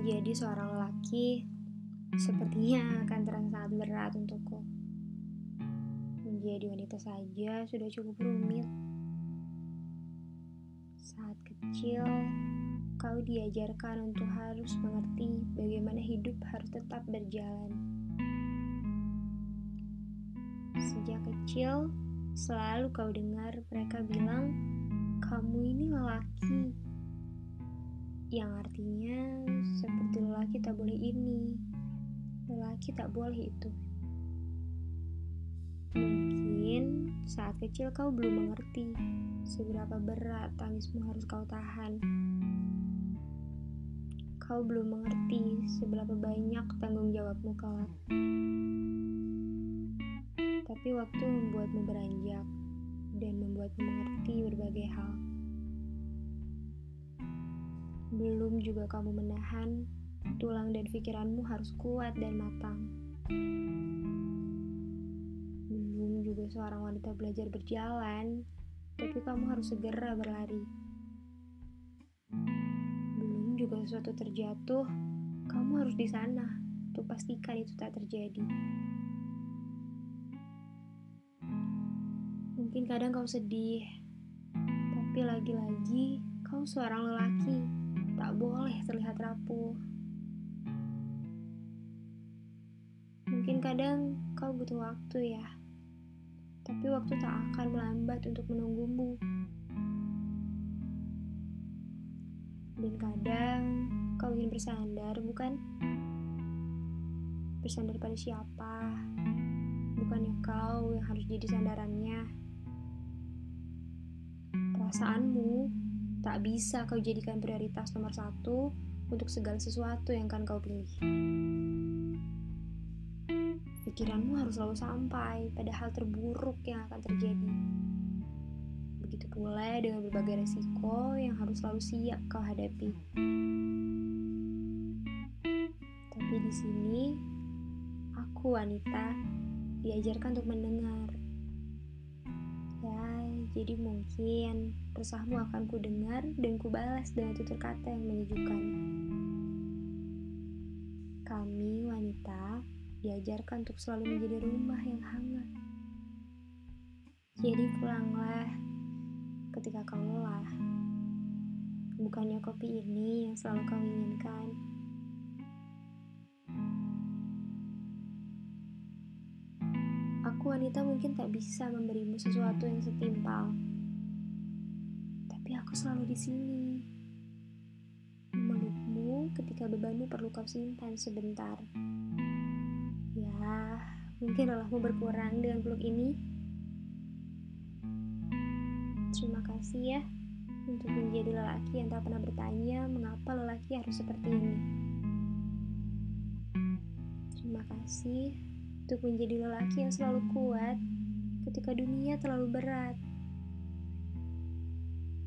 Menjadi seorang lelaki sepertinya akan terasa sangat berat untukku. Menjadi wanita saja sudah cukup rumit. Saat kecil, kau diajarkan untuk harus mengerti bagaimana hidup harus tetap berjalan. Sejak kecil, selalu kau dengar mereka bilang, "Kamu ini lelaki." Yang artinya seperti lelaki tak boleh ini, lelaki tak boleh itu. Mungkin saat kecil kau belum mengerti seberapa berat tangismu harus kau tahan. Kau belum mengerti seberapa banyak tanggung jawabmu kelak. Tapi waktu membuatmu beranjak dan membuatmu mengerti berbagai hal. Belum juga kamu menahan, tulang dan pikiranmu harus kuat dan matang. Belum juga seorang wanita belajar berjalan, tapi kamu harus segera berlari. Belum juga sesuatu terjatuh, kamu harus di sana untuk pastikan itu tak terjadi. Mungkin kadang kau sedih, tapi lagi-lagi kau seorang lelaki, tak boleh terlihat rapuh. Mungkin kadang kau butuh waktu ya, tapi waktu tak akan melambat untuk menunggumu. Dan kadang kau ingin bersandar, bukan? Bersandar pada siapa? Bukannya kau yang harus jadi sandarannya. Perasaanmu tak bisa kau jadikan prioritas nomor satu untuk segala sesuatu yang akan kau pilih. Pikiranmu harus selalu sampai pada hal terburuk yang akan terjadi. Begitu pula dengan berbagai resiko yang harus selalu siap kau hadapi. Tapi di sini, aku wanita diajarkan untuk mendengar jadi mungkin resahmu akan ku dengar dan ku balas dengan tutur kata yang menyejukkan. Kami wanita diajarkan untuk selalu menjadi rumah yang hangat. Jadi pulanglah ketika kau lelah. Bukannya kopi ini yang selalu kau inginkan. Wanita mungkin tak bisa memberimu sesuatu yang setimpal. Tapi aku selalu di sini. Memelukmu ketika bebanmu perlu kau simpan sebentar. Ya, mungkin lelahmu berkurang dengan peluk ini. Terima kasih ya untuk menjadi lelaki yang tak pernah bertanya mengapa lelaki harus seperti ini. Terima kasih untuk menjadi lelaki yang selalu kuat ketika dunia terlalu berat.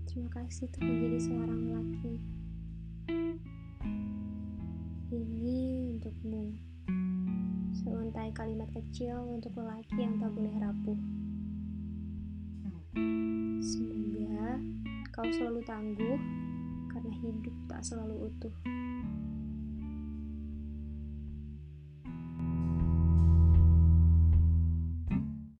Terima kasih untuk menjadi seorang lelaki. Ini untukmu. Seuntai kalimat kecil untuk lelaki yang tak boleh rapuh. Semoga kau selalu tangguh karena hidup tak selalu utuh.